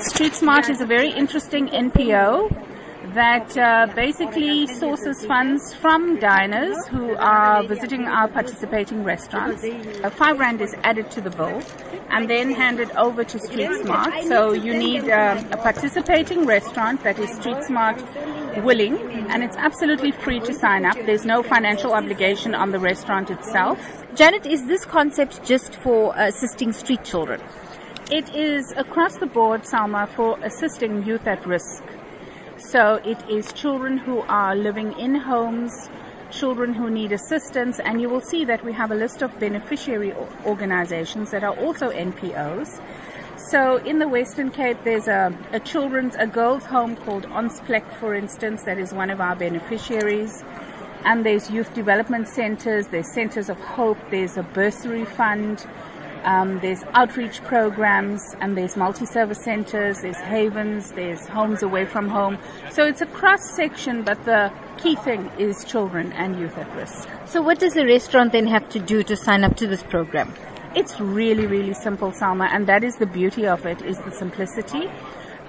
Street Smart is a very interesting NPO that uh, basically sources funds from diners who are visiting our participating restaurants. A five rand is added to the bill and then handed over to Street Smart. So you need uh, a participating restaurant that is Street Smart willing and it's absolutely free to sign up. There's no financial obligation on the restaurant itself. Janet, is this concept just for assisting street children? It is across the board, Salma, for assisting youth at risk. So it is children who are living in homes, children who need assistance, and you will see that we have a list of beneficiary organizations that are also NPOs. So in the Western Cape, there's a, a children's, a girls' home called Onsplek, for instance, that is one of our beneficiaries. And there's youth development centers, there's centers of hope, there's a bursary fund, um, there's outreach programs and there's multi-service centers, there's havens, there's homes away from home. So it's a cross section, but the key thing is children and youth at risk. So what does a restaurant then have to do to sign up to this program? It's really, really simple, Salma, and that is the beauty of it, is the simplicity.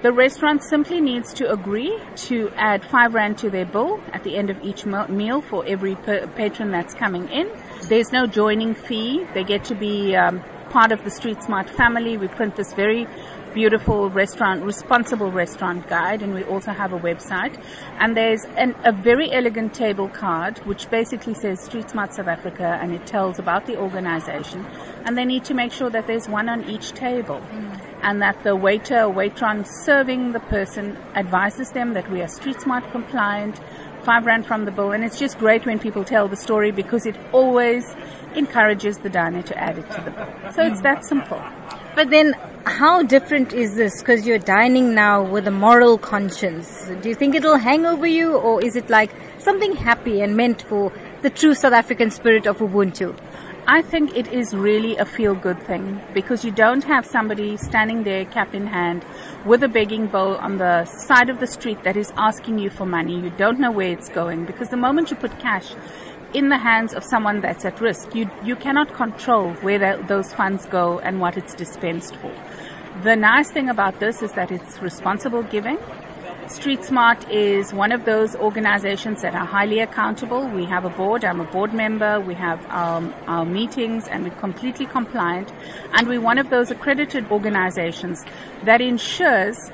The restaurant simply needs to agree to add five rand to their bill at the end of each meal for every patron that's coming in. There's no joining fee. They get to be um, part of the Street Smart family. We print this very beautiful restaurant, responsible restaurant guide, and we also have a website. And there's an, a very elegant table card which basically says Street Smart South Africa and it tells about the organization. And they need to make sure that there's one on each table. Mm. And that the waiter or waitron serving the person advises them that we are Street Smart compliant, five rand from the bill. And it's just great when people tell the story because it always encourages the diner to add it to the bill. So it's that simple. But then, how different is this? Because you're dining now with a moral conscience. Do you think it'll hang over you, or is it like something happy and meant for the true South African spirit of Ubuntu? I think it is really a feel good thing because you don't have somebody standing there cap in hand with a begging bowl on the side of the street that is asking you for money. You don't know where it's going because the moment you put cash in the hands of someone that's at risk. You, you cannot control where those funds go and what it's dispensed for. The nice thing about this is that it's responsible giving. Street Smart is one of those organizations that are highly accountable. We have a board. I'm a board member. We have um, our meetings and we're completely compliant. And we're one of those accredited organizations that ensures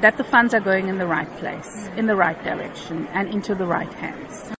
that the funds are going in the right place, in the right direction, and into the right hands.